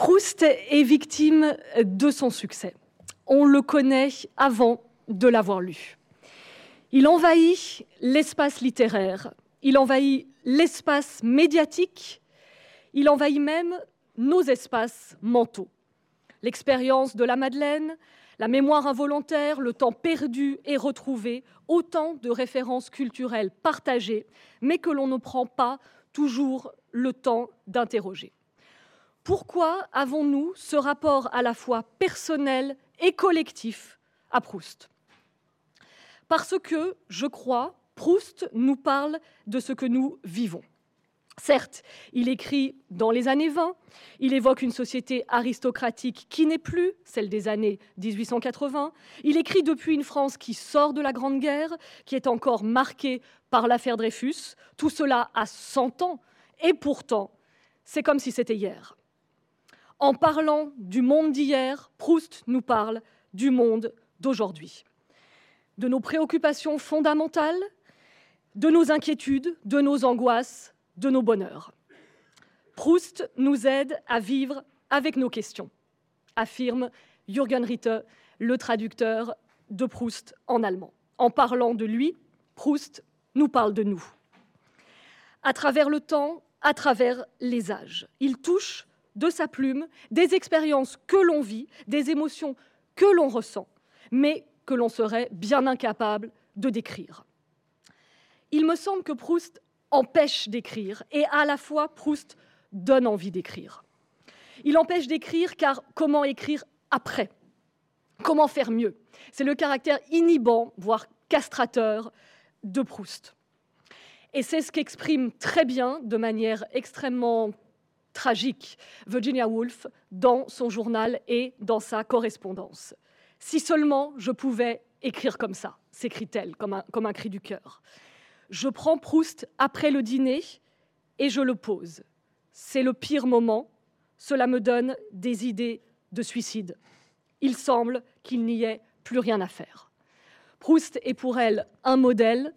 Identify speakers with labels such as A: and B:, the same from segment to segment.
A: Proust est victime de son succès. On le connaît avant de l'avoir lu. Il envahit l'espace littéraire, il envahit l'espace médiatique, il envahit même nos espaces mentaux. L'expérience de la Madeleine, la mémoire involontaire, le temps perdu et retrouvé, autant de références culturelles partagées, mais que l'on ne prend pas toujours le temps d'interroger. Pourquoi avons-nous ce rapport à la fois personnel et collectif à Proust? Parce que, je crois, Proust nous parle de ce que nous vivons. Certes, il écrit dans les années 20, il évoque une société aristocratique qui n'est plus celle des années 1880, il écrit depuis une France qui sort de la Grande Guerre, qui est encore marquée par l'affaire Dreyfus, tout cela a 100 ans, et pourtant, c'est comme si c'était hier. En parlant du monde d'hier, Proust nous parle du monde d'aujourd'hui, de nos préoccupations fondamentales, de nos inquiétudes, de nos angoisses, de nos bonheurs. Proust nous aide à vivre avec nos questions, affirme Jürgen Ritter, le traducteur de Proust en allemand. En parlant de lui, Proust nous parle de nous. À travers le temps, à travers les âges, il touche de sa plume des expériences que l'on vit, des émotions que l'on ressent, mais que l'on serait bien incapable de décrire. Il me semble que Proust empêche d'écrire et à la fois Proust donne envie d'écrire. Il empêche d'écrire car comment écrire après? Comment faire mieux? C'est le caractère inhibant, voire castrateur de Proust. Et c'est ce qu'exprime très bien, de manière extrêmement tragique, Virginia Woolf dans son journal et dans sa correspondance. Si seulement je pouvais écrire comme ça, s'écrit-elle, comme un, comme un cri du cœur. Je prends Proust après le dîner et je le pose. C'est le pire moment. Cela me donne des idées de suicide. Il semble qu'il n'y ait plus rien à faire. Proust est pour elle un modèle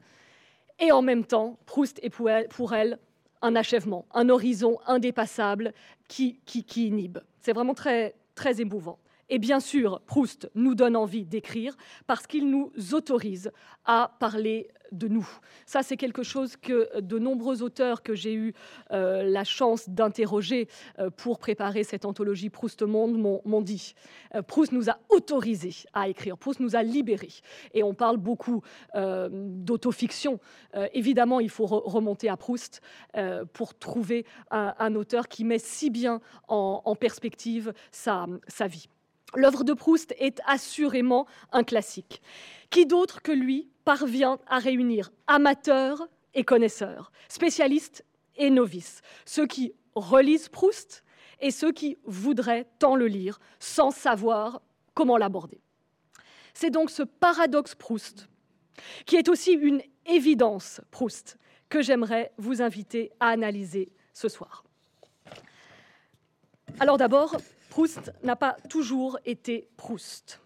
A: et en même temps, Proust est pour elle, pour elle un achèvement, un horizon indépassable qui, qui, qui inhibe. C'est vraiment très, très émouvant. Et bien sûr, Proust nous donne envie d'écrire parce qu'il nous autorise à parler de nous. Ça, c'est quelque chose que de nombreux auteurs que j'ai eu euh, la chance d'interroger euh, pour préparer cette anthologie Proust Monde m'ont dit. Euh, Proust nous a autorisés à écrire, Proust nous a libérés. Et on parle beaucoup euh, d'autofiction. Euh, évidemment, il faut re remonter à Proust euh, pour trouver un, auteur qui met si bien en, perspective sa vie. L'œuvre de Proust est assurément un classique. Qui d'autre que lui parvient à réunir amateurs et connaisseurs, spécialistes et novices, ceux qui relisent Proust et ceux qui voudraient tant le lire sans savoir comment l'aborder. C'est donc ce paradoxe Proust qui est aussi une évidence Proust que j'aimerais vous inviter à analyser ce soir. Alors d'abord, Proust n'a pas toujours été Proust.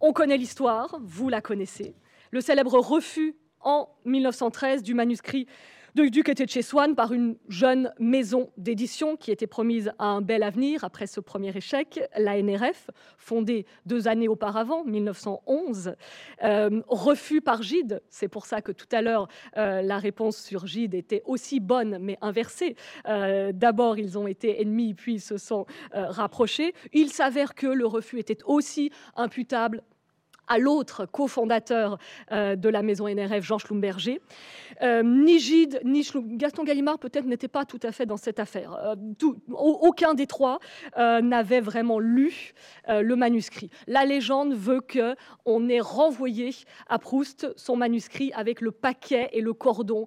A: On connaît l'histoire, vous la connaissez. Le célèbre refus en 1913 du manuscrit de était chez Swann par une jeune maison d'édition qui était promise à un bel avenir après ce premier échec, la NRF, fondée deux années auparavant, 1911. Euh, refus par Gide, c'est pour ça que tout à l'heure euh, la réponse sur Gide était aussi bonne mais inversée. Euh, D'abord ils ont été ennemis puis ils se sont rapprochés. Il s'avère que le refus était aussi imputable à l'autre cofondateur euh, de la maison NRF, Jean Schlumberger. Euh, ni Gide, ni. Gaston Gallimard peut-être n'était pas tout à fait dans cette affaire. Euh, aucun des trois euh, n'avait vraiment lu le manuscrit. La légende veut que on ait renvoyé à Proust son manuscrit avec le paquet et le cordon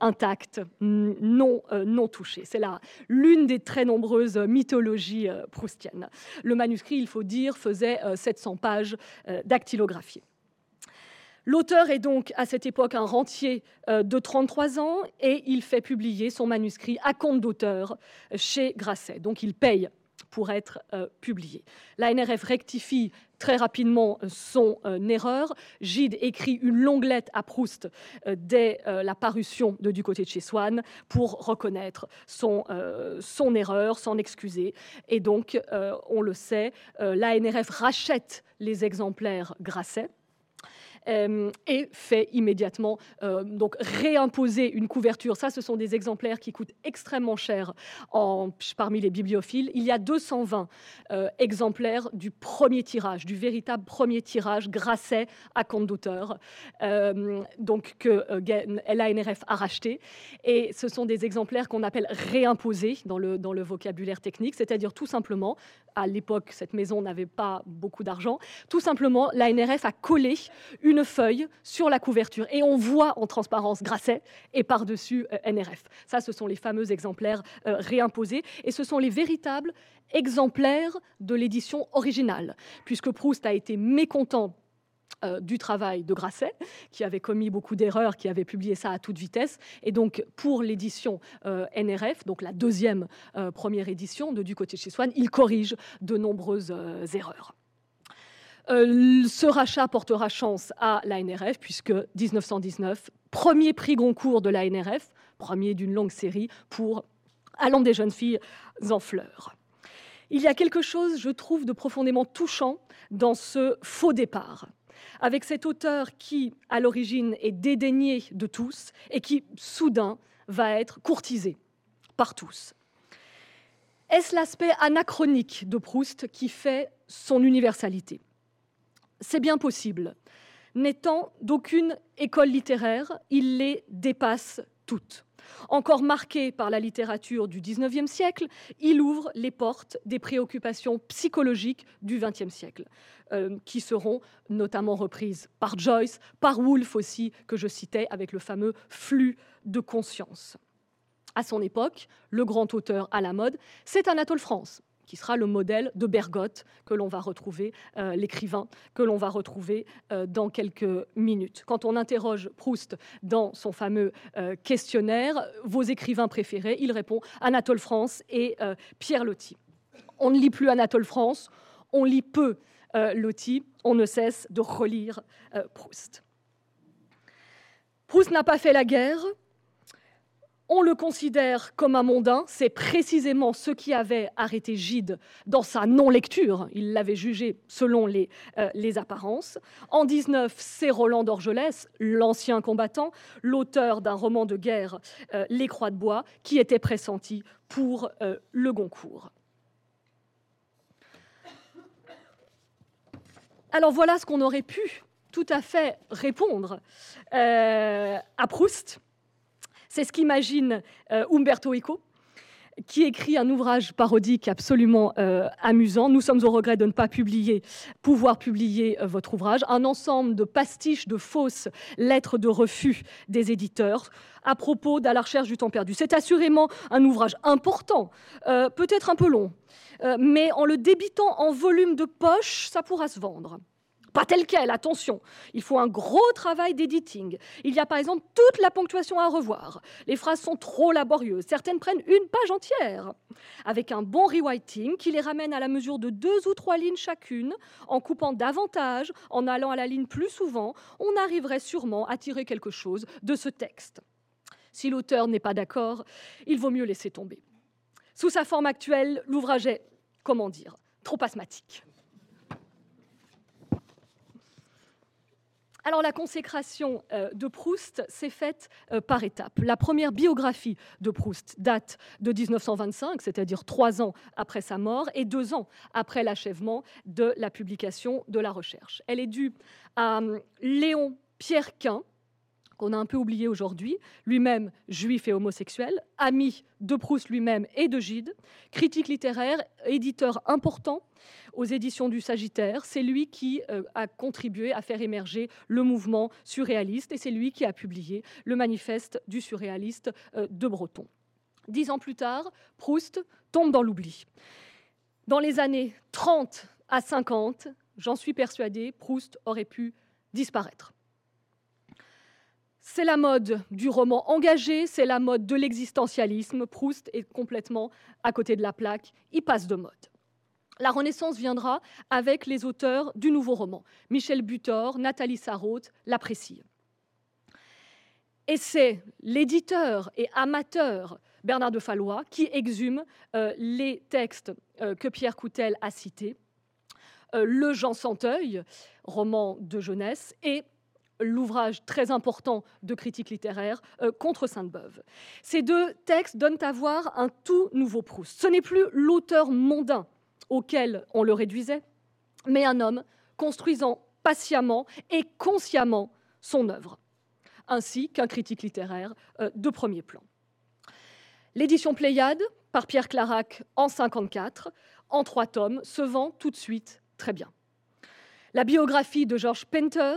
A: intact, non, non touché. C'est là l'une des très nombreuses mythologies proustiennes. Le manuscrit, il faut dire, faisait 700 pages d'activité L'auteur est donc à cette époque un rentier euh, de 33 ans et il fait publier son manuscrit à compte d'auteur chez Grasset. Donc il paye pour être euh, publié. La NRF rectifie très rapidement son euh, erreur. Gide écrit une longue lettre à Proust euh, dès la parution de Du côté de chez Swann pour reconnaître son, son erreur, s'en excuser. Et donc, on le sait, la NRF rachète les exemplaires Grasset euh, et fait immédiatement euh, donc réimposer une couverture. Ça, ce sont des exemplaires qui coûtent extrêmement cher parmi les bibliophiles. Il y a 220 euh, exemplaires du premier tirage, du véritable premier tirage Grasset à compte d'auteur, donc que l'ANRF a racheté. Et ce sont des exemplaires qu'on appelle réimposés dans le vocabulaire technique, c'est-à-dire tout simplement, à l'époque, cette maison n'avait pas beaucoup d'argent, tout simplement, l'ANRF a collé une feuille sur la couverture et on voit en transparence Grasset et par-dessus euh, NRF. Ça, ce sont les fameux exemplaires euh, réimposés et ce sont les véritables exemplaires de l'édition originale, puisque Proust a été mécontent euh, du travail de Grasset, qui avait commis beaucoup d'erreurs, qui avait publié ça à toute vitesse. Et donc, pour l'édition NRF, donc la deuxième première édition de Du côté de chez Swann, il corrige de nombreuses erreurs. Euh, ce rachat portera chance à l'ANRF puisque 1919, premier prix Goncourt de l'ANRF, premier d'une longue série pour Allant des jeunes filles en fleurs. Il y a quelque chose, je trouve, de profondément touchant dans ce faux départ, avec cet auteur qui, à l'origine, est dédaigné de tous et qui, soudain, va être courtisé par tous. Est-ce l'aspect anachronique de Proust qui fait son universalité? C'est bien possible. N'étant d'aucune école littéraire, il les dépasse toutes. Encore marqué par la littérature du XIXe siècle, il ouvre les portes des préoccupations psychologiques du XXe siècle, euh, qui seront notamment reprises par Joyce, par Woolf aussi, que je citais avec le fameux flux de conscience. À son époque, le grand auteur à la mode, c'est Anatole France qui sera le modèle de Bergotte que l'on va retrouver, euh, l'écrivain que l'on va retrouver euh, dans quelques minutes. Quand on interroge Proust dans son fameux euh, questionnaire, vos écrivains préférés, il répond Anatole France et Pierre Loti. On ne lit plus Anatole France, on lit peu Loti, on ne cesse de relire Proust. Proust n'a pas fait la guerre, on le considère comme un mondain, c'est précisément ce qui avait arrêté Gide dans sa non-lecture. Il l'avait jugé selon les, euh, apparences. En 19, c'est Roland d'Orgelès, l'ancien combattant, l'auteur d'un roman de guerre, euh, Les Croix de Bois, qui était pressenti pour euh, le Goncourt. Alors voilà ce qu'on aurait pu tout à fait répondre à Proust c'est ce qu'imagine euh, Umberto Eco, qui écrit un ouvrage parodique absolument euh, amusant. Nous sommes au regret de ne pas pouvoir publier euh, votre ouvrage, un ensemble de pastiches, de fausses lettres de refus des éditeurs à propos de la recherche du temps perdu. C'est assurément un ouvrage important, peut-être un peu long, mais en le débitant en volume de poche, ça pourra se vendre pas tel quel, attention. Il faut un gros travail d'editing. Il y a par exemple toute la ponctuation à revoir. Les phrases sont trop laborieuses. Certaines prennent une page entière. Avec un bon rewriting qui les ramène à la mesure de deux ou trois lignes chacune, en coupant davantage, en allant à la ligne plus souvent, on arriverait sûrement à tirer quelque chose de ce texte. Si l'auteur n'est pas d'accord, il vaut mieux laisser tomber. Sous sa forme actuelle, l'ouvrage est, comment dire, trop asthmatique. Alors la consécration euh, de Proust s'est faite euh, par étapes. La première biographie de Proust date de 1925, c'est-à-dire trois ans après sa mort et deux ans après l'achèvement de la publication de la recherche. Elle est due à euh, Léon Pierre Quin, qu'on a un peu oublié aujourd'hui, lui-même juif et homosexuel, ami de Proust lui-même et de Gide, critique littéraire, éditeur important aux éditions du Sagittaire. C'est lui qui euh, a contribué à faire émerger le mouvement surréaliste et c'est lui qui a publié le manifeste du surréaliste euh, de Breton. Dix ans plus tard, Proust tombe dans l'oubli. Dans les années 30 à 50, j'en suis persuadée, Proust aurait pu disparaître. C'est la mode du roman engagé, c'est la mode de l'existentialisme. Proust est complètement à côté de la plaque, il passe de mode. La Renaissance viendra avec les auteurs du nouveau roman. Michel Butor, Nathalie Sarraute l'apprécient. Et c'est l'éditeur et amateur Bernard de Fallois qui exhume euh, les textes euh, que Pierre Coutel a cités, euh, Le Jean Santeuil, roman de jeunesse, et l'ouvrage très important de critique littéraire euh, contre Sainte-Beuve. Ces deux textes donnent à voir un tout nouveau Proust. Ce n'est plus l'auteur mondain auquel on le réduisait, mais un homme construisant patiemment et consciemment son œuvre, ainsi qu'un critique littéraire euh, de premier plan. L'édition Pléiade, par Pierre Clarac en 54, en trois tomes, se vend tout de suite très bien. La biographie de George Painter,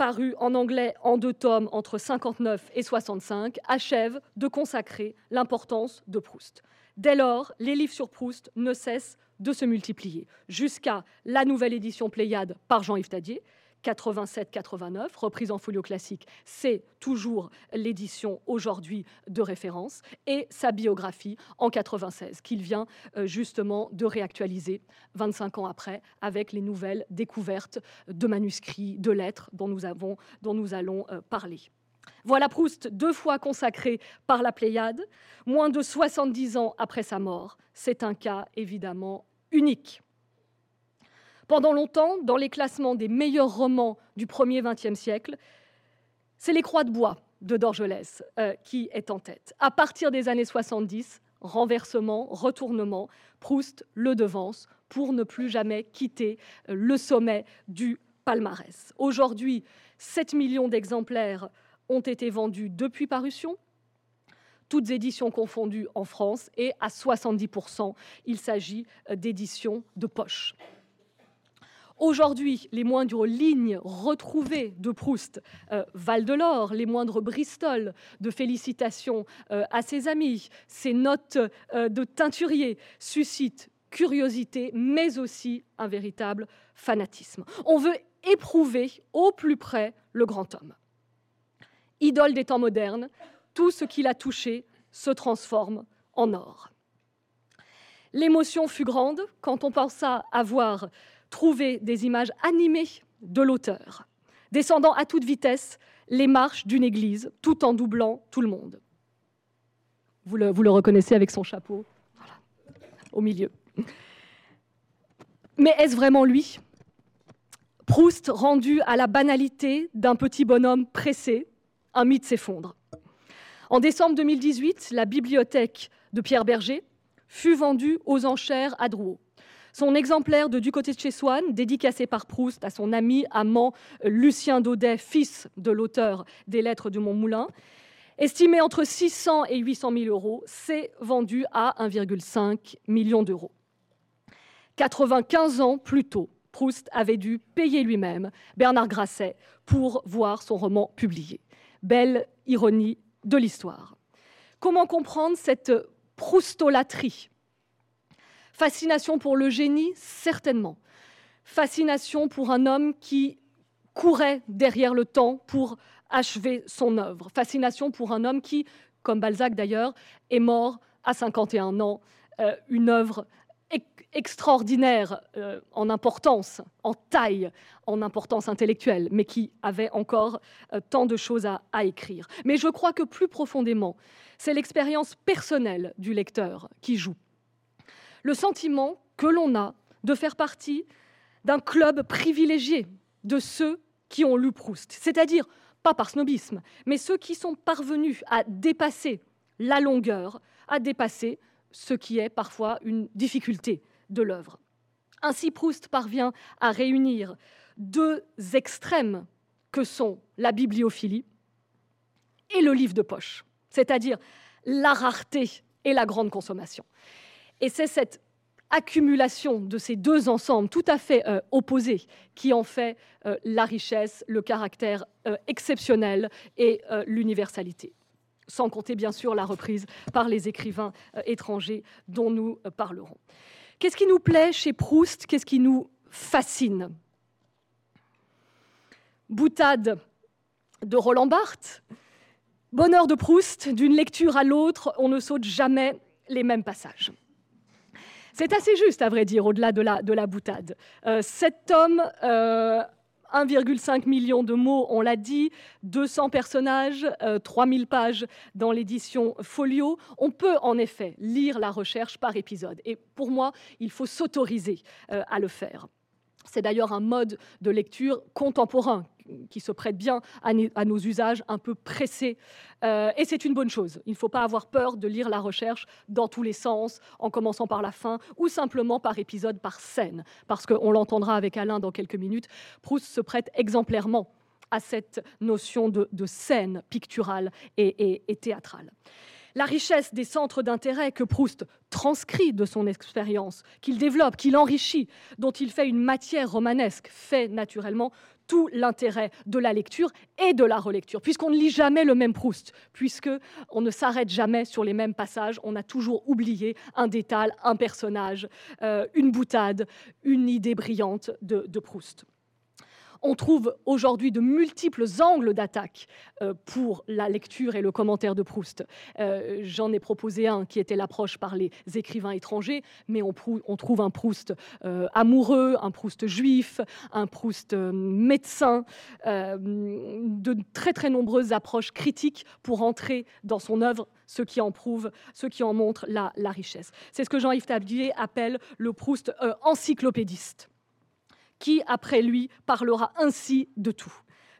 A: paru en anglais en deux tomes entre 59 et 65, achève de consacrer l'importance de Proust. Dès lors, les livres sur Proust ne cessent de se multiplier, jusqu'à la nouvelle édition Pléiade par Jean-Yves Tadier, 87-89, reprise en folio classique, c'est toujours l'édition aujourd'hui de référence, et sa biographie en 96, qu'il vient euh, justement de réactualiser 25 ans après, avec les nouvelles découvertes de manuscrits, de lettres dont nous, avons, dont nous allons euh, parler. Voilà Proust deux fois consacré par la Pléiade, moins de 70 ans après sa mort. C'est un cas évidemment unique. Pendant longtemps, dans les classements des meilleurs romans du premier XXe siècle, c'est Les Croix de bois de Dorgelès euh, qui est en tête. À partir des années 70, renversement, retournement, Proust le devance pour ne plus jamais quitter euh, le sommet du palmarès. Aujourd'hui, 7 millions d'exemplaires ont été vendus depuis parution, toutes éditions confondues en France, et à 70%, il s'agit euh, d'éditions de poche. Aujourd'hui, les moindres lignes retrouvées de Proust euh, valent de l'or, les moindres Bristol de félicitations euh, à ses amis, ses notes euh, de teinturier suscitent curiosité, mais aussi un véritable fanatisme. On veut éprouver au plus près le grand homme. Idole des temps modernes, tout ce qu'il a touché se transforme en or. L'émotion fut grande quand on pensa avoir trouver des images animées de l'auteur, descendant à toute vitesse les marches d'une église, tout en doublant tout le monde. Vous le, reconnaissez avec son chapeau, au milieu. Mais est-ce vraiment lui? Proust rendu à la banalité d'un petit bonhomme pressé, un mythe s'effondre. En décembre 2018, la bibliothèque de Pierre Berger fut vendue aux enchères à Drouot. Son exemplaire de Du côté de chez Swann, dédicacé par Proust à son ami amant euh, Lucien Daudet, fils de l'auteur des Lettres de Montmoulin, estimé entre 600 et 800 000 euros, s'est vendu à 1,5 million d'euros. 95 ans plus tôt, Proust avait dû payer lui-même Bernard Grasset pour voir son roman publié. Belle ironie de l'histoire. Comment comprendre cette proustolatrie Fascination pour le génie, certainement. Fascination pour un homme qui courait derrière le temps pour achever son œuvre. Fascination pour un homme qui, comme Balzac d'ailleurs, est mort à 51 ans, euh, une œuvre extraordinaire euh, en importance, en taille, en importance intellectuelle, mais qui avait encore euh, tant de choses à, à écrire. Mais je crois que plus profondément, c'est l'expérience personnelle du lecteur qui joue le sentiment que l'on a de faire partie d'un club privilégié de ceux qui ont lu Proust, c'est-à-dire pas par snobisme, mais ceux qui sont parvenus à dépasser la longueur, à dépasser ce qui est parfois une difficulté de l'œuvre. Ainsi, Proust parvient à réunir deux extrêmes que sont la bibliophilie et le livre de poche, c'est-à-dire la rareté et la grande consommation. Et c'est cette accumulation de ces deux ensembles tout à fait euh, opposés qui en fait euh, la richesse, le caractère euh, exceptionnel et l'universalité. Sans compter bien sûr la reprise par les écrivains étrangers dont nous parlerons. Qu'est-ce qui nous plaît chez Proust? Qu'est-ce qui nous fascine? Boutade de Roland Barthes. Bonheur de Proust, d'une lecture à l'autre, on ne saute jamais les mêmes passages. C'est assez juste, à vrai dire, au-delà de la, de la boutade. Euh, cet homme, 1,5 euh, million de mots, on l'a dit, 200 personnages, 3000 euh, pages dans l'édition Folio. On peut en effet lire la recherche par épisode. Et pour moi, il faut s'autoriser à le faire. C'est d'ailleurs un mode de lecture contemporain qui se prête bien à, nos usages un peu pressés. Euh, et c'est une bonne chose. Il ne faut pas avoir peur de lire la recherche dans tous les sens, en commençant par la fin ou simplement par épisode, par scène. Parce qu'on l'entendra avec Alain dans quelques minutes, Proust se prête exemplairement à cette notion de, scène picturale et théâtrale. La richesse des centres d'intérêt que Proust transcrit de son expérience, qu'il développe, qu'il enrichit, dont il fait une matière romanesque, fait naturellement tout l'intérêt de la lecture et de la relecture, puisqu'on ne lit jamais le même Proust, puisque on ne s'arrête jamais sur les mêmes passages, on a toujours oublié un détail, un personnage, euh, une boutade, une idée brillante de Proust. On trouve aujourd'hui de multiples angles d'attaque euh, pour la lecture et le commentaire de Proust. Euh, j'en ai proposé un qui était l'approche par les écrivains étrangers, mais on, trouve un Proust euh, amoureux, un Proust juif, un Proust médecin, de très très nombreuses approches critiques pour entrer dans son œuvre ce qui en prouve, ce qui en montre la, richesse. C'est ce que Jean-Yves Tablier appelle le Proust encyclopédiste qui, après lui, parlera ainsi de tout.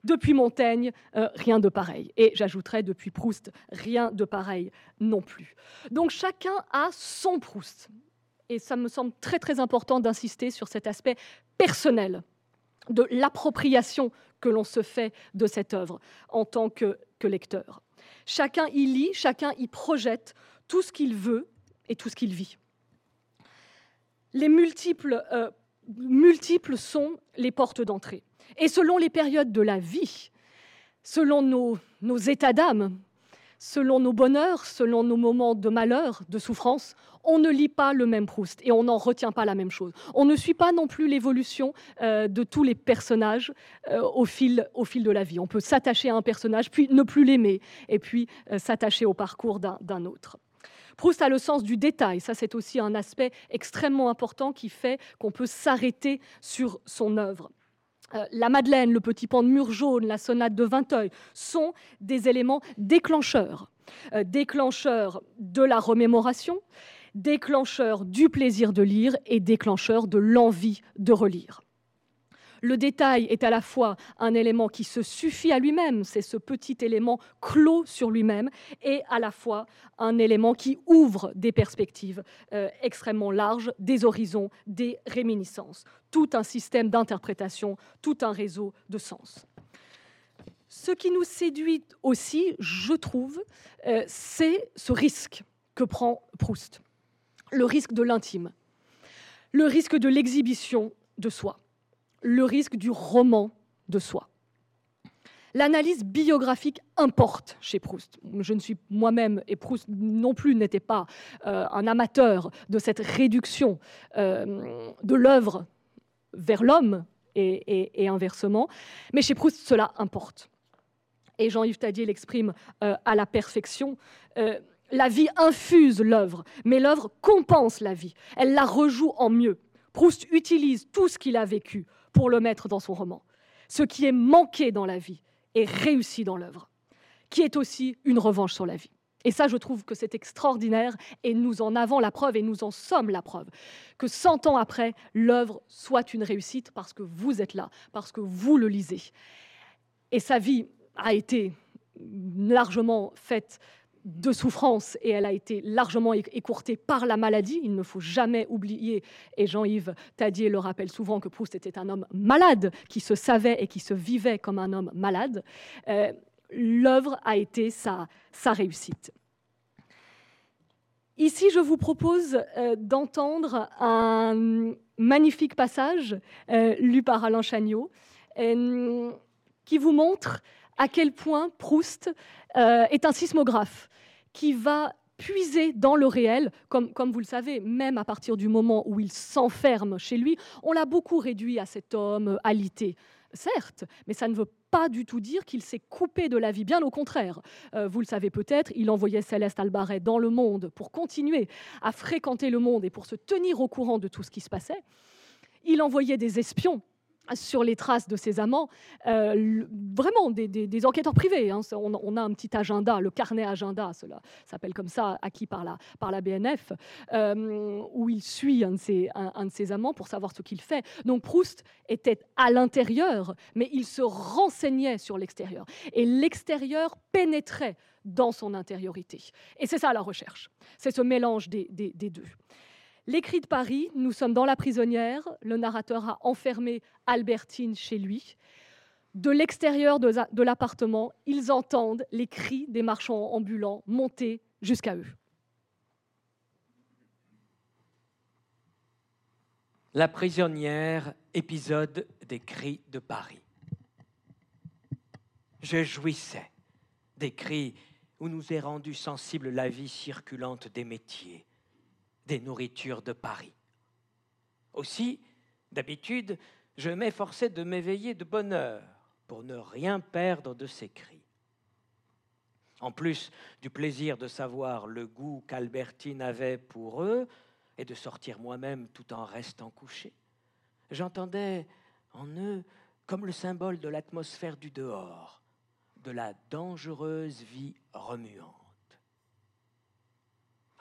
A: Depuis Montaigne, euh, rien de pareil. Et j'ajouterai depuis Proust, rien de pareil non plus. Donc chacun a son Proust. Et ça me semble très très important d'insister sur cet aspect personnel de l'appropriation que l'on se fait de cette œuvre en tant que, lecteur. Chacun y lit, chacun y projette tout ce qu'il veut et tout ce qu'il vit. Les multiples euh, multiples sont les portes d'entrée. Et selon les périodes de la vie, selon nos, états d'âme, selon nos bonheurs, selon nos moments de malheur, de souffrance, on ne lit pas le même Proust et on n'en retient pas la même chose. On ne suit pas non plus l'évolution euh, de tous les personnages euh, au, fil, de la vie. On peut s'attacher à un personnage, puis ne plus l'aimer, et puis euh, s'attacher au parcours d'un autre. Proust a le sens du détail. Ça, c'est aussi un aspect extrêmement important qui fait qu'on peut s'arrêter sur son œuvre. Euh, la Madeleine, le petit pan de mur jaune, la sonate de Vinteuil sont des éléments déclencheurs. Euh, déclencheurs de la remémoration, déclencheurs du plaisir de lire et déclencheurs de l'envie de relire. Le détail est à la fois un élément qui se suffit à lui-même, c'est ce petit élément clos sur lui-même, et à la fois un élément qui ouvre des perspectives euh, extrêmement larges, des horizons, des réminiscences, tout un système d'interprétation, tout un réseau de sens. Ce qui nous séduit aussi, je trouve, euh, c'est ce risque que prend Proust, le risque de l'intime, le risque de l'exhibition de soi le risque du roman de soi. L'analyse biographique importe chez Proust. Je ne suis moi-même, et Proust non plus n'était pas euh, un amateur de cette réduction euh, de l'œuvre vers l'homme et, inversement, mais chez Proust, cela importe. Et Jean-Yves Tadier l'exprime euh, à la perfection. la vie infuse l'œuvre, mais l'œuvre compense la vie. Elle la rejoue en mieux. Proust utilise tout ce qu'il a vécu pour le mettre dans son roman. Ce qui est manqué dans la vie est réussi dans l'œuvre, qui est aussi une revanche sur la vie. Et ça, je trouve que c'est extraordinaire et nous en avons la preuve et nous en sommes la preuve. Que 100 ans après, l'œuvre soit une réussite parce que vous êtes là, parce que vous le lisez. Et sa vie a été largement faite de souffrance et elle a été largement écourtée par la maladie. Il ne faut jamais oublier, et Jean-Yves Tadier le rappelle souvent, que Proust était un homme malade, qui se savait et qui se vivait comme un homme malade. Euh, l'œuvre a été sa, réussite. Ici, je vous propose euh, d'entendre un magnifique passage euh, lu par Alain Chagnot qui vous montre à quel point Proust est un sismographe qui va puiser dans le réel, comme, vous le savez, même à partir du moment où il s'enferme chez lui, on l'a beaucoup réduit à cet homme alité. certes, mais ça ne veut pas du tout dire qu'il s'est coupé de la vie, bien au contraire. Euh, vous le savez peut-être, il envoyait Céleste Albaret dans le monde pour continuer à fréquenter le monde et pour se tenir au courant de tout ce qui se passait. Il envoyait des espions sur les traces de ses amants, euh, vraiment des, enquêteurs privés. Hein. On, a un petit agenda, le carnet agenda, cela s'appelle comme ça, acquis par la, BNF, euh, où il suit un de, ses, amants pour savoir ce qu'il fait. Donc Proust était à l'intérieur, mais il se renseignait sur l'extérieur. Et l'extérieur pénétrait dans son intériorité. Et c'est ça la recherche, c'est ce mélange des deux. L'écrit de Paris, nous sommes dans la prisonnière, le narrateur a enfermé Albertine chez lui. De l'extérieur de l'appartement, ils entendent les cris des marchands ambulants monter jusqu'à eux.
B: La prisonnière, épisode des cris de Paris. Je jouissais des cris où nous est rendue sensible la vie circulante des métiers, des nourritures de Paris. Aussi, d'habitude, je m'efforçais de m'éveiller de bonne heure pour ne rien perdre de ces cris. En plus du plaisir de savoir le goût qu'Albertine avait pour eux et de sortir moi-même tout en restant couché, j'entendais en eux comme le symbole de l'atmosphère du dehors, de la dangereuse vie remuante.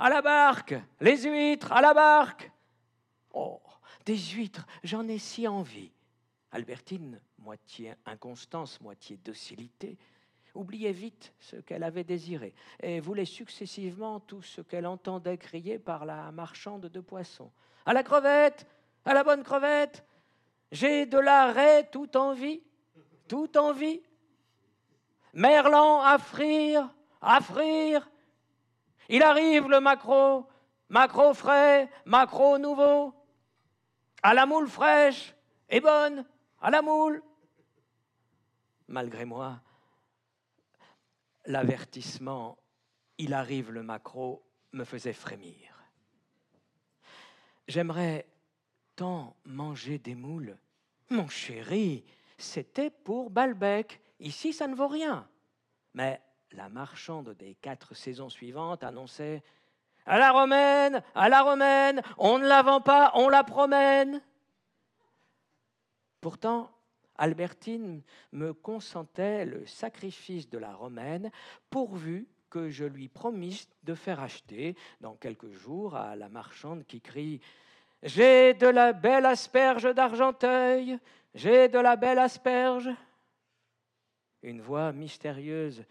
B: À la barque Les huîtres À la barque Oh, des huîtres, j'en ai si envie. Albertine, moitié inconstance, moitié docilité, oubliait vite ce qu'elle avait désiré et voulait successivement tout ce qu'elle entendait crier par la marchande de poissons. À la crevette À la bonne crevette J'ai de la raie tout en vie Tout en vie Merlan à frire À frire il arrive le macro, macro frais, macro nouveau, à la moule fraîche et bonne, à la moule. Malgré moi, l'avertissement il arrive le macro me faisait frémir. J'aimerais tant manger des moules. Mon chéri, c'était pour Balbec. Ici, ça ne vaut rien. Mais la marchande des quatre saisons suivantes annonçait À la romaine, à la romaine, on ne la vend pas, on la promène. Pourtant, Albertine me consentait le sacrifice de la romaine pourvu que je lui promisse de faire acheter dans quelques jours à la marchande qui crie J'ai de la belle asperge d'Argenteuil, j'ai de la belle asperge. Une voix mystérieuse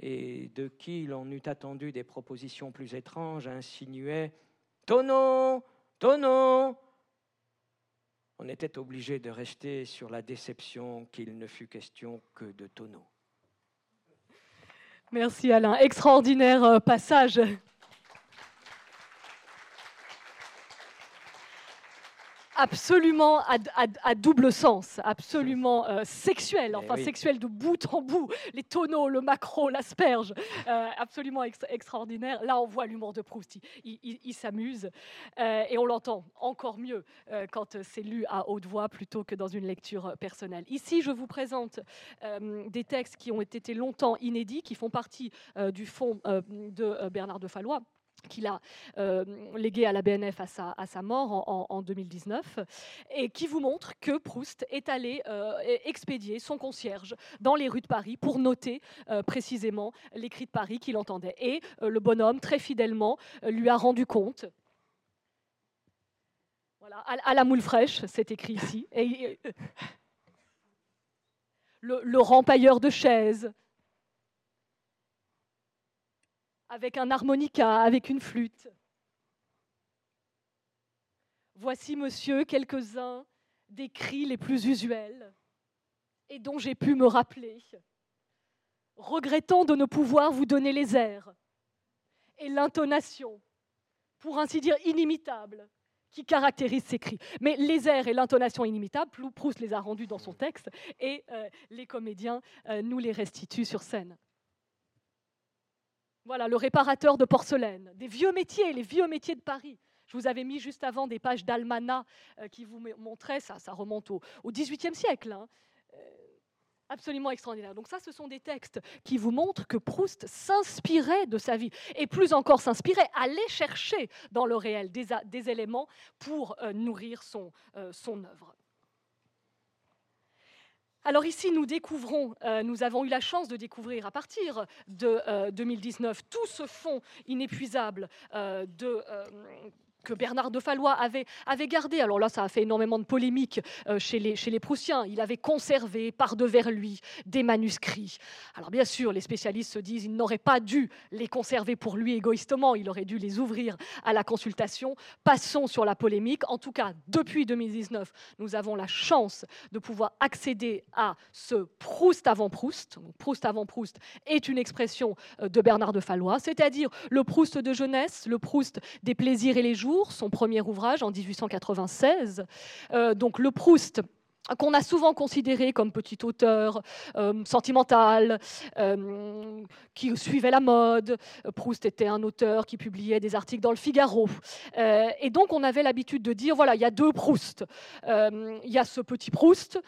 B: et de qui l'on eût attendu des propositions plus étranges, insinuait Tonneau Tonneau On était obligé de rester sur la déception qu'il ne fut question que de tonneau.
A: Merci Alain. Extraordinaire euh, passage. Absolument à, double sens, absolument euh, sexuel, eh enfin sexuel de bout en bout, les tonneaux, le macro, l'asperge, euh, absolument extraordinaire. Là, on voit l'humour de Proust, il, s'amuse euh, et on l'entend encore mieux quand c'est lu à haute voix plutôt que dans une lecture personnelle. Ici, je vous présente des textes qui ont été longtemps inédits, qui font partie du fond de Bernard de Fallois qu'il a euh, légué à la BNF à sa, mort en, 2019, et qui vous montre que Proust est allé euh, expédier son concierge dans les rues de Paris pour noter euh, précisément les cris de Paris qu'il entendait. Et le bonhomme, très fidèlement, lui a rendu compte. Voilà, à, la moule fraîche, c'est écrit ici. Le rempailleur de chaises, avec un harmonica, avec une flûte. Voici, monsieur, quelques-uns des cris les plus usuels et dont j'ai pu me rappeler, regrettant de ne pouvoir vous donner les airs et l'intonation, pour ainsi dire inimitable, qui caractérise ces cris. Mais les airs et l'intonation inimitable, Proust les a rendus dans son texte et euh, les comédiens euh, nous les restituent sur scène. Voilà, le réparateur de porcelaine, des vieux métiers, les vieux métiers de Paris. Je vous avais mis juste avant des pages d'Almana euh, qui vous montraient, ça, ça remonte au, XVIIIe siècle, hein. Absolument extraordinaire. Donc ça, ce sont des textes qui vous montrent que Proust s'inspirait de sa vie, et plus encore s'inspirait, allait chercher dans le réel des, éléments pour euh, nourrir son, euh, son œuvre. Alors ici, nous découvrons, euh, nous avons eu la chance de découvrir à partir de 2019 tout ce fond inépuisable de que Bernard de Fallois avait, gardé. Alors là, ça a fait énormément de polémiques euh, chez, les, Proussiens. Il avait conservé par devers lui des manuscrits. Alors bien sûr, les spécialistes se disent il n'aurait pas dû les conserver pour lui égoïstement, il aurait dû les ouvrir à la consultation. Passons sur la polémique. En tout cas, depuis 2019, nous avons la chance de pouvoir accéder à ce Proust avant Proust. Proust avant Proust est une expression euh, de Bernard de Fallois, c'est-à-dire le Proust de jeunesse, le Proust des plaisirs et les jours son premier ouvrage en 1896. Euh, donc le Proust qu'on a souvent considéré comme petit auteur euh, sentimental, euh, qui suivait la mode. Proust était un auteur qui publiait des articles dans le Figaro. et donc on avait l'habitude de dire, voilà, il y a deux Proust. il y a ce petit Proust,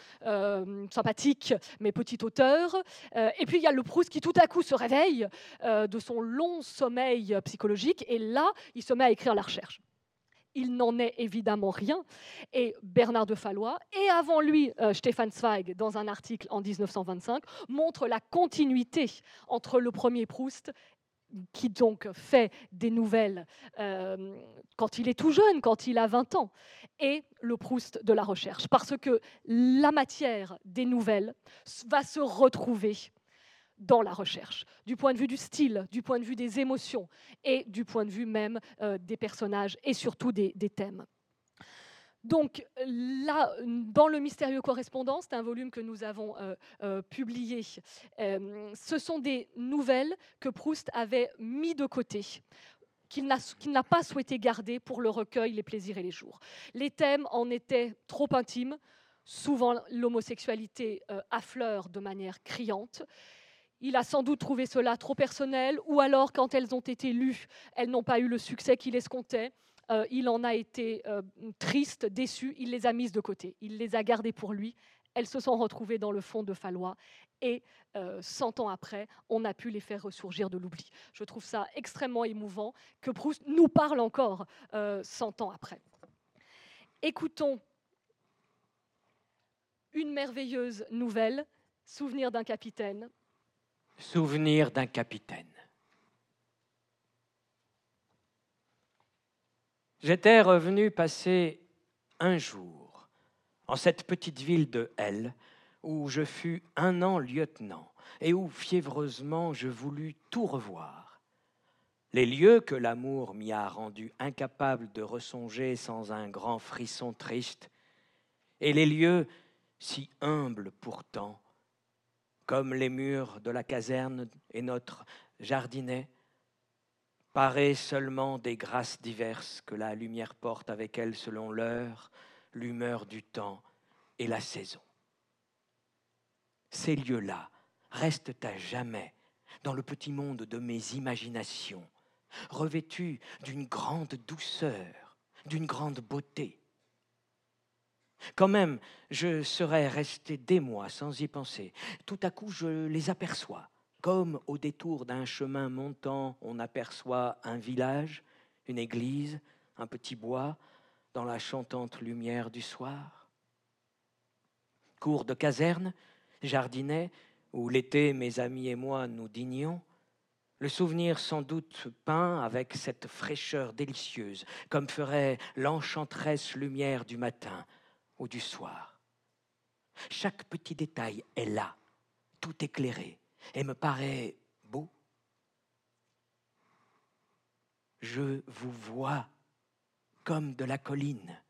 A: sympathique, mais petit auteur. et puis il y a le Proust qui tout à coup se réveille de son long sommeil psychologique, et là, il se met à écrire la recherche il n'en est évidemment rien. Et Bernard de Fallois, et avant lui euh, Stefan Zweig, dans un article en 1925, montre la continuité entre le premier Proust qui donc fait des nouvelles euh, quand il est tout jeune, quand il a 20 ans, et le Proust de la recherche. Parce que la matière des nouvelles va se retrouver dans la recherche, du point de vue du style, du point de vue des émotions et du point de vue même euh, des personnages et surtout des, thèmes. Donc là, dans le mystérieux correspondant, c'est un volume que nous avons euh, euh, publié. ce sont des nouvelles que Proust avait mis de côté qu'il n'a pas souhaité garder pour le recueil Les plaisirs et les jours. Les thèmes en étaient trop intimes, souvent l'homosexualité affleure de manière criante, il a sans doute trouvé cela trop personnel, ou alors quand elles ont été lues, elles n'ont pas eu le succès qu'il escomptait. Euh, il en a été euh, triste, déçu, il les a mises de côté, il les a gardées pour lui. Elles se sont retrouvées dans le fond de Fallois et euh, cent ans après, on a pu les faire ressurgir de l'oubli. Je trouve ça extrêmement émouvant que Proust nous parle encore cent ans après. Écoutons une merveilleuse nouvelle, Souvenir d'un capitaine,
B: Souvenir d'un capitaine. J'étais revenu passer un jour en cette petite ville de L, où je fus un an lieutenant et où fiévreusement je voulus tout revoir. Les lieux que l'amour m'y a rendus incapables de ressonger sans un grand frisson triste, et les lieux si humbles pourtant, comme les murs de la caserne et notre jardinet, parés seulement des grâces diverses que la lumière porte avec elle selon l'heure, l'humeur du temps et la saison. Ces lieux-là restent à jamais dans le petit monde de mes imaginations, revêtus d'une grande douceur, d'une grande beauté. Quand même, je serais resté des mois sans y penser. Tout à coup, je les aperçois, comme au détour d'un chemin montant, on aperçoit un village, une église, un petit bois, dans la chantante lumière du soir. Cours de caserne, jardinet, où l'été mes amis et moi nous dînions, le souvenir sans doute peint avec cette fraîcheur délicieuse, comme ferait l'enchanteresse lumière du matin, ou du soir. Chaque petit détail est là, tout éclairé, et me paraît beau. Je vous vois comme de la colline.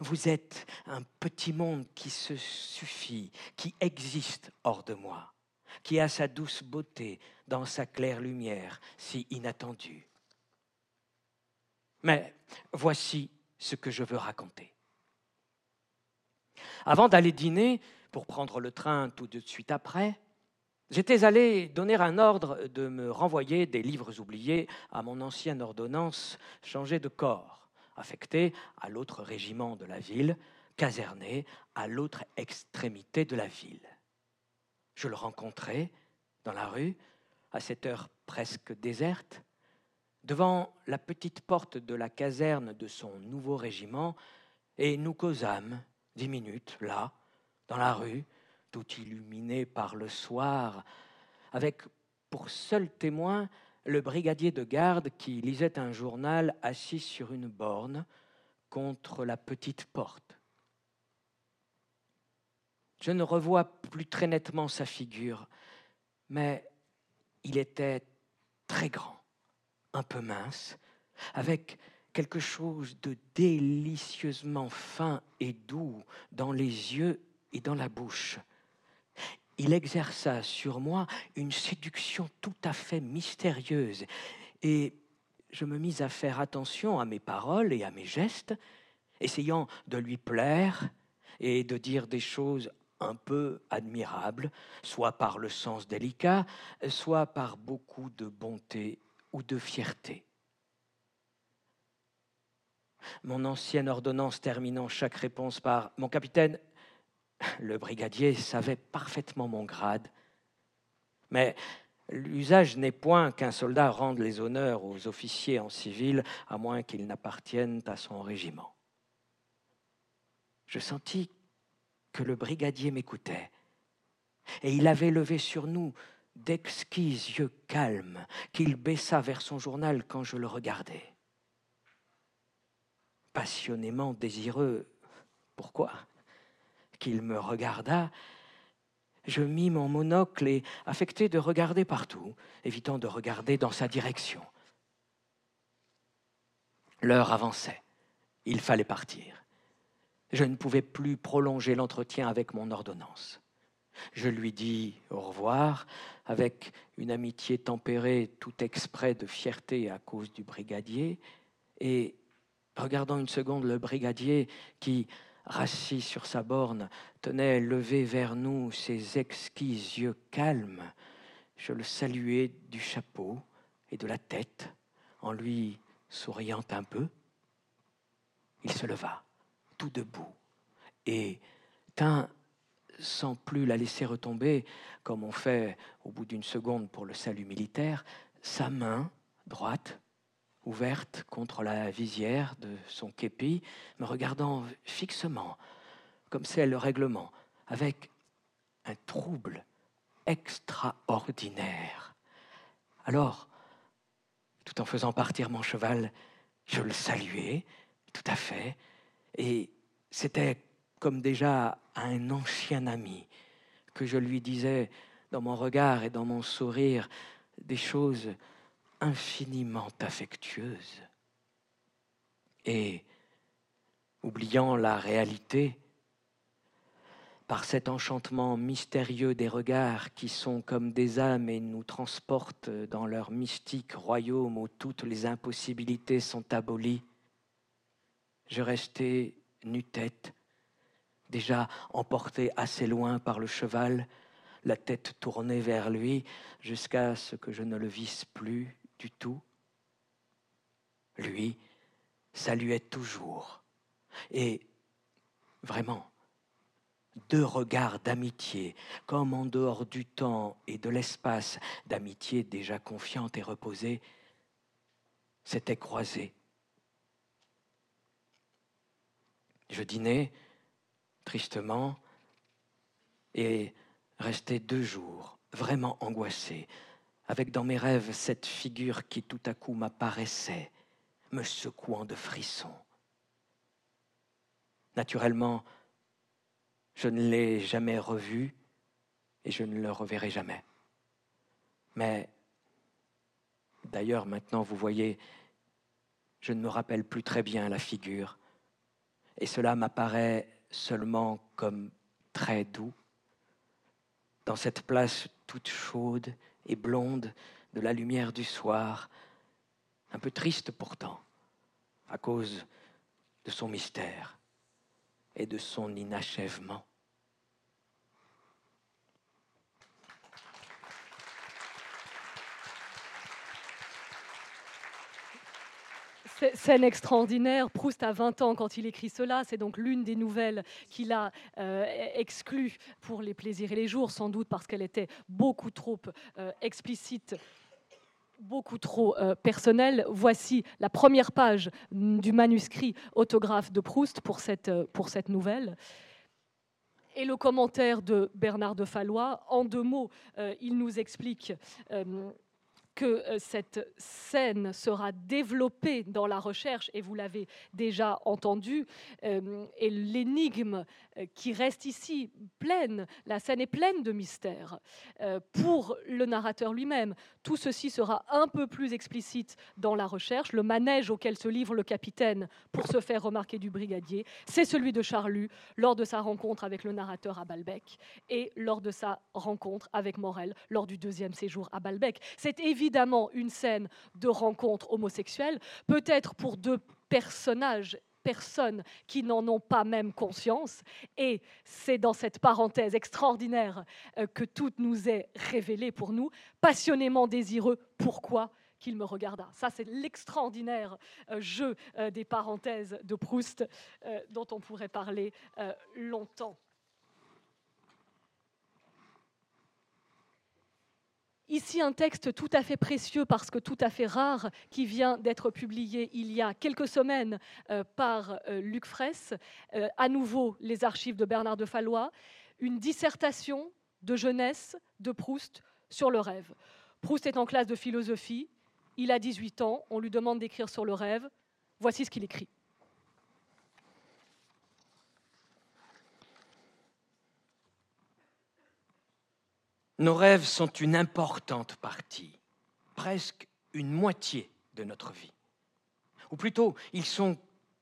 B: Vous êtes un petit monde qui se suffit, qui existe hors de moi, qui a sa douce beauté dans sa claire lumière si inattendue. Mais voici ce que je veux raconter. Avant d'aller dîner, pour prendre le train tout de suite après, j'étais allé donner un ordre de me renvoyer des livres oubliés à mon ancienne ordonnance changée de corps, affecté à l'autre régiment de la ville, caserné à l'autre extrémité de la ville. Je le rencontrai dans la rue, à cette heure presque déserte, devant la petite porte de la caserne de son nouveau régiment, et nous causâmes dix minutes, là, dans la rue, tout illuminé par le soir, avec pour seul témoin le brigadier de garde qui lisait un journal assis sur une borne contre la petite porte. Je ne revois plus très nettement sa figure, mais il était très grand, un peu mince, avec quelque chose de délicieusement fin et doux dans les yeux et dans la bouche. Il exerça sur moi une séduction tout à fait mystérieuse et je me mis à faire attention à mes paroles et à mes gestes, essayant de lui plaire et de dire des choses un peu admirables, soit par le sens délicat, soit par beaucoup de bonté ou de fierté. Mon ancienne ordonnance terminant chaque réponse par Mon capitaine, le brigadier savait parfaitement mon grade, mais l'usage n'est point qu'un soldat rende les honneurs aux officiers en civil, à moins qu'ils n'appartiennent à son régiment. Je sentis que le brigadier m'écoutait, et il avait levé sur nous d'exquis yeux calmes qu'il baissa vers son journal quand je le regardais. Passionnément désireux, pourquoi? Qu'il me regarda, je mis mon monocle et affectai de regarder partout, évitant de regarder dans sa direction. L'heure avançait. Il fallait partir. Je ne pouvais plus prolonger l'entretien avec mon ordonnance. Je lui dis au revoir avec une amitié tempérée tout exprès de fierté à cause du brigadier, et regardant une seconde le brigadier qui, rassis sur sa borne, tenait levé vers nous ses exquis yeux calmes, je le saluai du chapeau et de la tête en lui souriant un peu. Il se leva, tout debout, et tint, sans plus la laisser retomber, comme on fait au bout d'une seconde pour le salut militaire, sa main droite ouverte contre la visière de son képi, me regardant fixement, comme c'est le règlement, avec un trouble extraordinaire. Alors, tout en faisant partir mon cheval, je le saluai, tout à fait, et c'était comme déjà un ancien ami que je lui disais dans mon regard et dans mon sourire des choses infiniment affectueuse. Et, oubliant la réalité, par cet enchantement mystérieux des regards qui sont comme des âmes et nous transportent dans leur mystique royaume où toutes les impossibilités sont abolies, je restai nu-tête, déjà emporté assez loin par le cheval, la tête tournée vers lui, jusqu'à ce que je ne le visse plus du tout. Lui saluait toujours. Et vraiment, deux regards d'amitié, comme en dehors du temps et de l'espace, d'amitié déjà confiante et reposée, s'étaient croisés. Je dînais tristement et restais deux jours vraiment angoissé, avec dans mes rêves cette figure qui tout à coup m'apparaissait, me secouant de frissons. Naturellement, je ne l'ai jamais revu et je ne le reverrai jamais. Mais d'ailleurs, maintenant, vous voyez, je ne me rappelle plus très bien la figure, et cela m'apparaît seulement comme très doux, dans cette place toute chaude et blonde de la lumière du soir, un peu triste pourtant, à cause de son mystère et de son inachèvement.
A: Scène extraordinaire. Proust a 20 ans quand il écrit cela. C'est donc l'une des nouvelles qu'il a euh, exclues pour les plaisirs et les jours, sans doute parce qu'elle était beaucoup trop euh, explicite beaucoup trop euh, personnelle. Voici la première page du manuscrit autographe de Proust pour cette, pour cette nouvelle. Et le commentaire de Bernard de Fallois, en deux mots, il nous explique que euh, cette scène sera développée dans la recherche, et vous l'avez déjà entendu, euh, et l'énigme euh, qui reste ici pleine, la scène est pleine de mystères pour le narrateur lui-même. Tout ceci sera un peu plus explicite dans la recherche. Le manège auquel se livre le capitaine pour se faire remarquer du brigadier, c'est celui de Charlus lors de sa rencontre avec le narrateur à Balbec et lors de sa rencontre avec Morel lors du deuxième séjour à Balbec. C'est évident évidemment une scène de rencontre homosexuelle, peut-être pour deux personnages personnes qui n'en ont pas même conscience. Et c'est dans cette parenthèse extraordinaire euh, que tout nous est révélé pour nous, passionnément désireux. Pourquoi qu'il me regarda. Ça, c'est l'extraordinaire euh, jeu euh, des parenthèses de Proust dont on pourrait parler longtemps. Ici, un texte tout à fait précieux parce que tout à fait rare qui vient d'être publié il y a quelques semaines euh, par euh, Luc Fraisse, euh, à nouveau les archives de Bernard de Fallois, une dissertation de jeunesse de Proust sur le rêve. Proust est en classe de philosophie, il a 18 ans, on lui demande d'écrire sur le rêve, voici ce qu'il écrit.
B: Nos rêves sont une importante partie, presque une moitié de notre vie. Ou plutôt, ils sont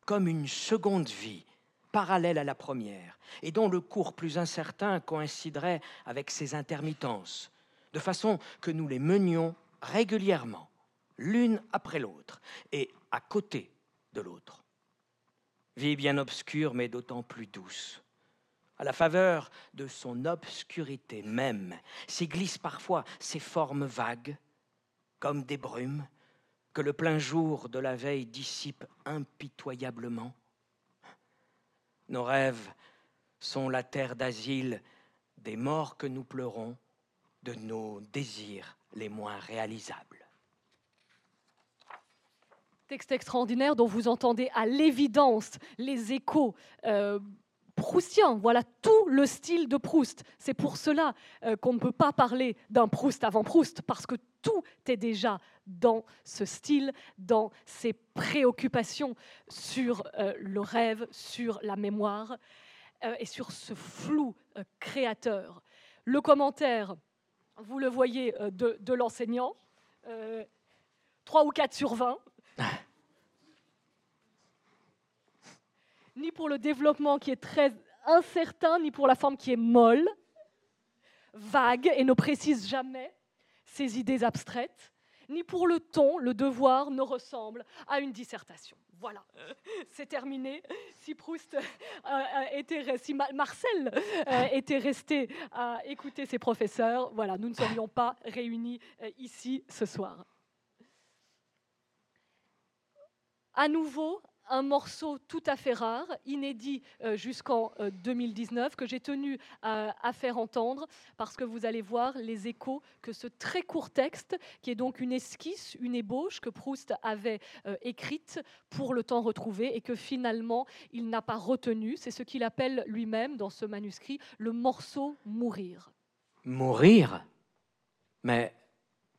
B: comme une seconde vie, parallèle à la première, et dont le cours plus incertain coïnciderait avec ses intermittences, de façon que nous les menions régulièrement, l'une après l'autre, et à côté de l'autre. Vie bien obscure, mais d'autant plus douce à la faveur de son obscurité même, s'y glissent parfois ces formes vagues, comme des brumes, que le plein jour de la veille dissipe impitoyablement. Nos rêves sont la terre d'asile des morts que nous pleurons, de nos désirs les moins réalisables.
A: Texte extraordinaire dont vous entendez à l'évidence les échos. Euh, proustien. Voilà tout le style de Proust. C'est pour cela euh, qu'on ne peut pas parler d'un Proust avant Proust, parce que tout est déjà dans ce style, dans ses préoccupations sur euh, le rêve, sur la mémoire euh, et sur ce flou créateur. Le commentaire, vous le voyez, de, de l'enseignant, 3 ou 4 sur 20. Ni pour le développement qui est très incertain, ni pour la forme qui est molle, vague et ne précise jamais ses idées abstraites, ni pour le ton, le devoir ne ressemble à une dissertation. Voilà, c'est terminé. Si Proust euh, était, si Marcel euh, était resté à écouter ses professeurs, nous ne serions pas réunis euh, ici ce soir. À nouveau, un morceau tout à fait rare, inédit euh, jusqu'en 2019, euh, que j'ai tenu à, faire entendre, parce que vous allez voir les échos que ce très court texte, qui est donc une esquisse, une ébauche que Proust avait euh, écrite pour le temps retrouvé et que finalement il n'a pas retenu, c'est ce qu'il appelle lui-même dans ce manuscrit le morceau mourir.
B: Mourir? Mais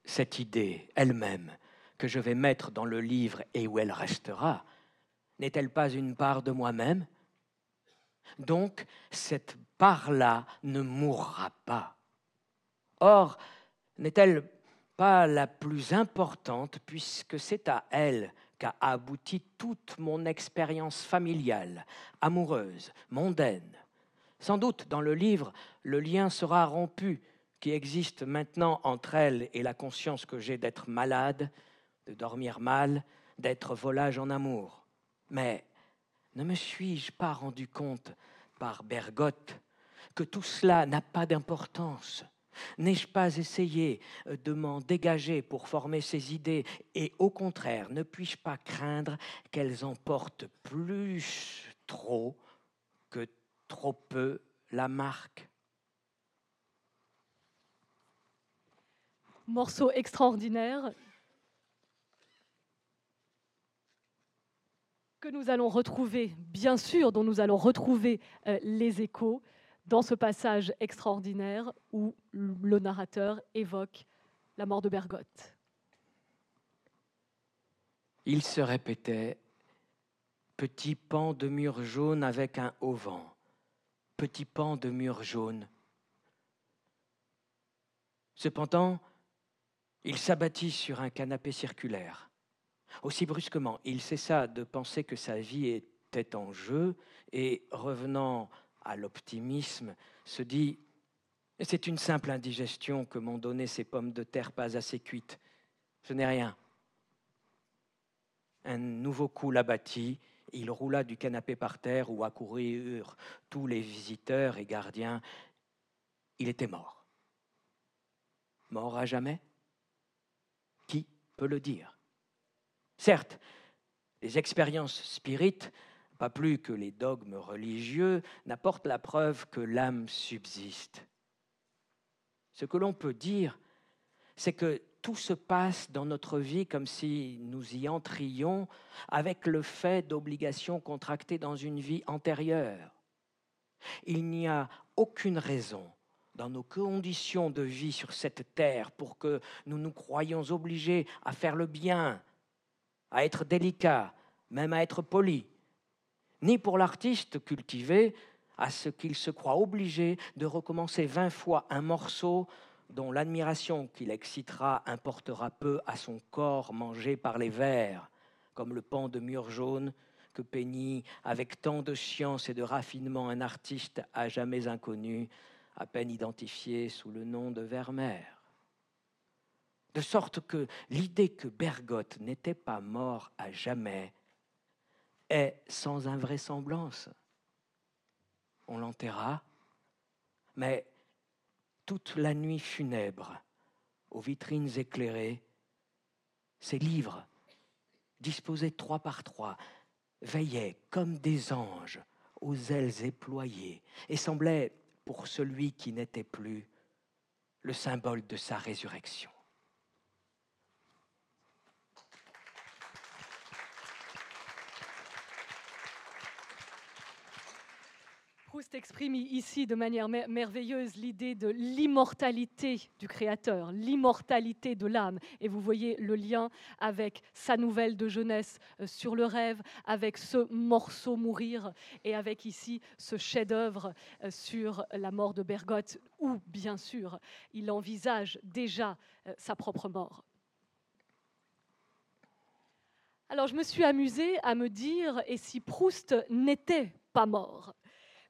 B: cette idée elle-même que je vais mettre dans le livre et où elle restera, n'est-elle pas une part de moi-même? Donc, cette part-là ne mourra pas. Or, n'est-elle pas la plus importante puisque c'est à elle qu'a abouti toute mon expérience familiale, amoureuse, mondaine? Sans doute, dans le livre, le lien sera rompu qui existe maintenant entre elle et la conscience que j'ai d'être malade, de dormir mal, d'être volage en amour. Mais ne me suis-je pas rendu compte par Bergotte que tout cela n'a pas d'importance, N'ai-je pas essayé euh, de m'en dégager pour former ces idées et au contraire, ne puis-je pas craindre qu'elles emportent plus trop que trop peu la marque?
A: Morceau extraordinaire que nous allons retrouver, bien sûr, dont nous allons retrouver euh, les échos dans ce passage extraordinaire où le narrateur évoque la mort de Bergotte.
B: Il se répétait Petit pan de mur jaune avec un auvent, petit pan de mur jaune. Cependant, il s'abattit sur un canapé circulaire. Aussi brusquement, il cessa de penser que sa vie était en jeu et, revenant à l'optimisme, se dit C'est une simple indigestion que m'ont donné ces pommes de terre pas assez cuites. Ce n'est rien. Un nouveau coup l'abattit. Il roula du canapé par terre où accoururent tous les visiteurs et gardiens. Il était mort. Mort à jamais? Qui peut le dire? Certes, les expériences spirites pas plus que les dogmes religieux, n'apportent la preuve que l'âme subsiste. Ce que l'on peut dire, c'est que tout se passe dans notre vie comme si nous y entrions avec le fait d'obligations contractées dans une vie antérieure. Il n'y a aucune raison dans nos conditions de vie sur cette terre pour que nous nous croyions obligés à faire le bien, à être délicats, même à être polis, ni pour l'artiste cultivé à ce qu'il se croit obligé de recommencer vingt fois un morceau dont l'admiration qu'il excitera importera peu à son corps mangé par les vers, comme le pan de mur jaune que peignit avec tant de science et de raffinement un artiste à jamais inconnu, à peine identifié sous le nom de Vermeer. De sorte que l'idée que Bergotte n'était pas mort à jamais est sans invraisemblance. On l'enterra, mais toute la nuit funèbre, aux vitrines éclairées, ses livres, disposés trois par trois, veillaient comme des anges aux ailes éployées et semblaient, pour celui qui n'était plus, le symbole de sa résurrection.
A: Proust exprime ici de manière merveilleuse l'idée de l'immortalité du Créateur, l'immortalité de l'âme. Et vous voyez le lien avec sa nouvelle de jeunesse euh, sur le rêve, avec ce morceau Mourir et avec ici ce chef-d'œuvre euh, sur la mort de Bergotte, où bien sûr il envisage déjà euh, sa propre mort. Alors je me suis amusée à me dire, et si Proust n'était pas mort?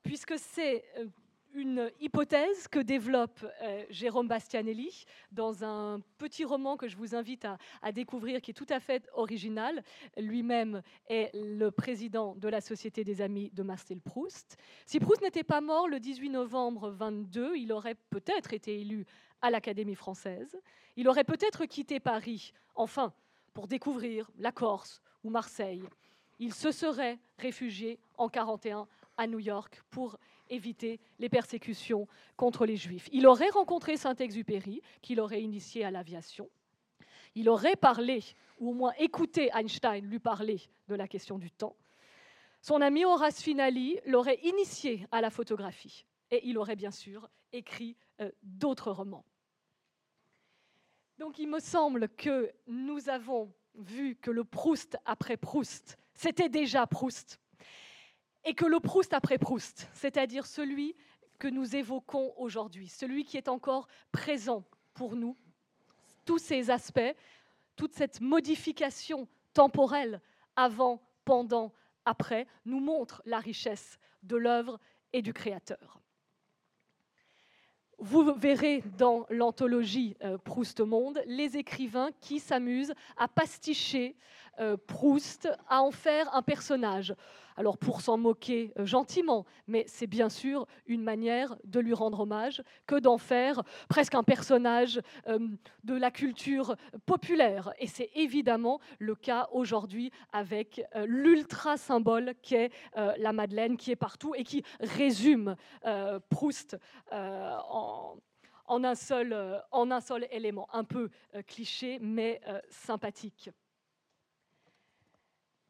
A: Puisque c'est euh, une hypothèse que développe euh, Jérôme Bastianelli dans un petit roman que je vous invite à, découvrir, qui est tout à fait original. Lui-même est le président de la Société des Amis de Marcel Proust. Si Proust n'était pas mort le 18 novembre 22, il aurait peut-être été élu à l'Académie française. Il aurait peut-être quitté Paris, enfin, pour découvrir la Corse ou Marseille. Il se serait réfugié en 41 à New York pour éviter les persécutions contre les Juifs. Il aurait rencontré Saint-Exupéry, qu'il aurait initié à l'aviation. Il aurait parlé, ou au moins écouté Einstein lui parler de la question du temps. Son ami Horace Finali l'aurait initié à la photographie. Et il aurait bien sûr écrit euh, d'autres romans. Donc il me semble que nous avons vu que le Proust après Proust, c'était déjà Proust et que le Proust après Proust, c'est-à-dire celui que nous évoquons aujourd'hui, celui qui est encore présent pour nous, tous ces aspects, toute cette modification temporelle avant, pendant, après, nous montre la richesse de l'œuvre et du créateur. Vous verrez dans l'anthologie euh, Proust Monde les écrivains qui s'amusent à pasticher euh, Proust à en faire un personnage. Alors pour s'en moquer euh, gentiment, mais c'est bien sûr une manière de lui rendre hommage que d'en faire presque un personnage de la culture populaire. Et c'est évidemment le cas aujourd'hui avec l'ultra symbole qu'est la Madeleine, qui est partout et qui résume Proust en un seul, euh, élément, un peu euh, cliché, mais euh, sympathique.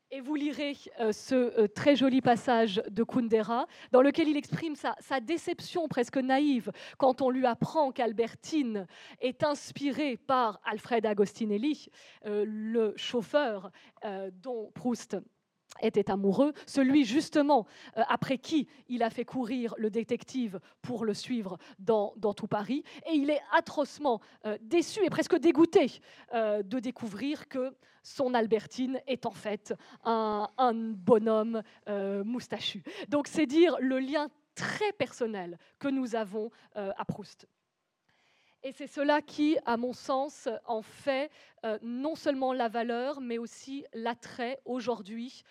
A: Et vous lirez ce très joli passage de Kundera, dans lequel il exprime sa, déception presque naïve quand on lui apprend qu'Albertine est inspirée par Alfred Agostinelli, le chauffeur dont Proust était amoureux, celui justement euh, après qui il a fait courir le détective pour le suivre dans, tout Paris. Et il est atrocement euh, déçu et presque dégoûté euh, de découvrir que son Albertine est en fait un, un bonhomme moustachu. Donc c'est dire le lien très personnel que nous avons à Proust. Et c'est cela qui, à mon sens, en fait euh, non seulement la valeur, mais aussi l'attrait aujourd'hui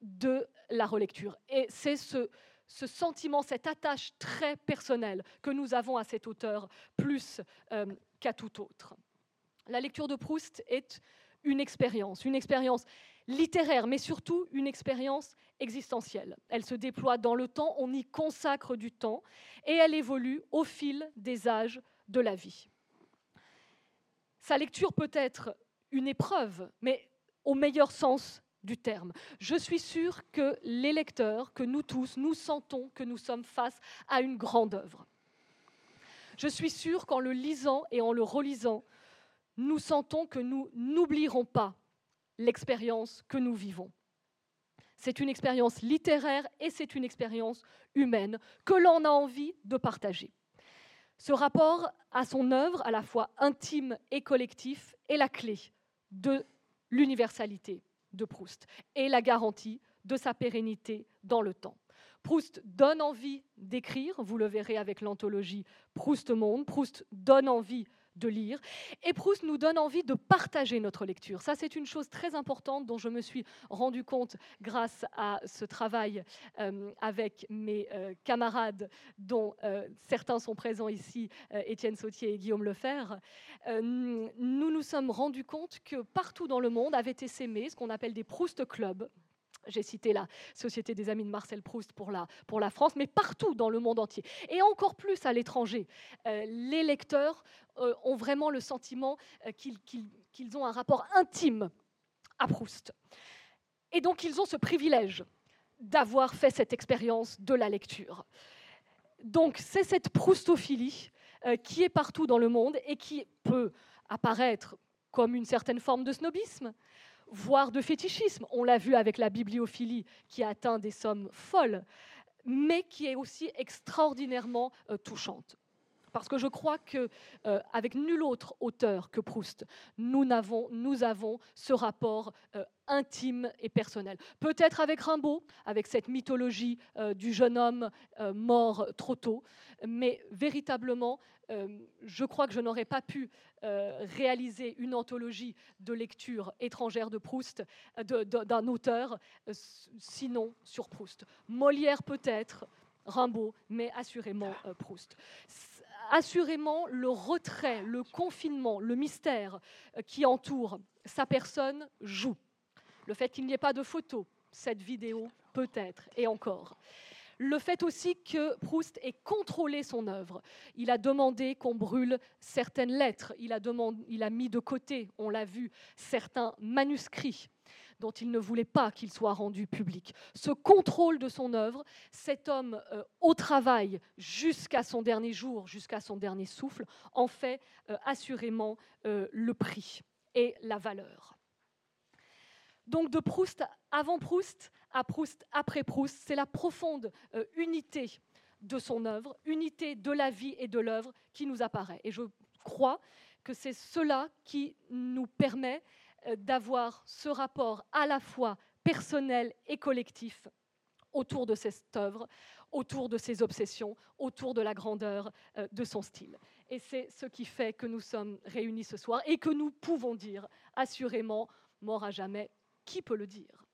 A: de la relecture. Et c'est ce, sentiment, cette attache très personnelle que nous avons à cet auteur, plus euh, qu'à tout autre. La lecture de Proust est une expérience, une expérience littéraire, mais surtout une expérience existentielle. Elle se déploie dans le temps, on y consacre du temps, et elle évolue au fil des âges de la vie. Sa lecture peut être une épreuve, mais au meilleur sens du terme. Je suis sûre que les lecteurs, que nous tous, nous sentons que nous sommes face à une grande œuvre. Je suis sûre qu'en le lisant et en le relisant, nous sentons que nous n'oublierons pas l'expérience que nous vivons. C'est une expérience littéraire et c'est une expérience humaine que l'on a envie de partager. Ce rapport à son œuvre, à la fois intime et collectif, est la clé de l'universalité de Proust et la garantie de sa pérennité dans le temps. Proust donne envie d'écrire, vous le verrez avec l'anthologie Proust Monde. Proust donne envie de lire. Et Proust nous donne envie de partager notre lecture. Ça, c'est une chose très importante dont je me suis rendu compte grâce à ce travail euh, avec mes euh, camarades, dont euh, certains sont présents ici, Étienne Sautier et Guillaume Lefer. nous nous sommes rendus compte que partout dans le monde avait été sémé ce qu'on appelle des Proust Clubs. J'ai cité la Société des Amis de Marcel Proust pour la, France, mais partout dans le monde entier, et encore plus à l'étranger. Euh, les lecteurs euh, ont vraiment le sentiment euh, qu'ils ont un rapport intime à Proust. Et donc ils ont ce privilège d'avoir fait cette expérience de la lecture. Donc c'est cette proustophilie qui est partout dans le monde et qui peut apparaître comme une certaine forme de snobisme, voire de fétichisme. On l'a vu avec la bibliophilie qui atteint des sommes folles, mais qui est aussi extraordinairement euh, touchante. Parce que je crois que euh, avec nul autre auteur que Proust, nous avons, ce rapport euh, intime et personnel. Peut-être avec Rimbaud, avec cette mythologie euh, du jeune homme mort trop tôt, mais véritablement, je crois que je n'aurais pas pu réaliser une anthologie de lecture étrangère de Proust, d'un auteur, sinon sur Proust. Molière peut-être, Rimbaud, mais assurément Proust assurément le retrait, le confinement, le mystère euh, qui entoure sa personne joue. Le fait qu'il n'y ait pas de photo, cette vidéo peut-être, et encore. Le fait aussi que Proust ait contrôlé son œuvre. Il a demandé qu'on brûle certaines lettres, il a, il a mis de côté, on l'a vu, certains manuscrits dont il ne voulait pas qu'il soit rendu public. Ce contrôle de son œuvre, cet homme euh, au travail jusqu'à son dernier jour, jusqu'à son dernier souffle, en fait euh, assurément euh, le prix et la valeur. Donc de Proust avant Proust à Proust après Proust, c'est la profonde unité de son œuvre, unité de la vie et de l'œuvre qui nous apparaît. Et je crois que c'est cela qui nous permet d'avoir ce rapport à la fois personnel et collectif autour de cette œuvre, autour de ses obsessions, autour de la grandeur euh, de son style. Et c'est ce qui fait que nous sommes réunis ce soir et que nous pouvons dire assurément, mort à jamais, qui peut le dire?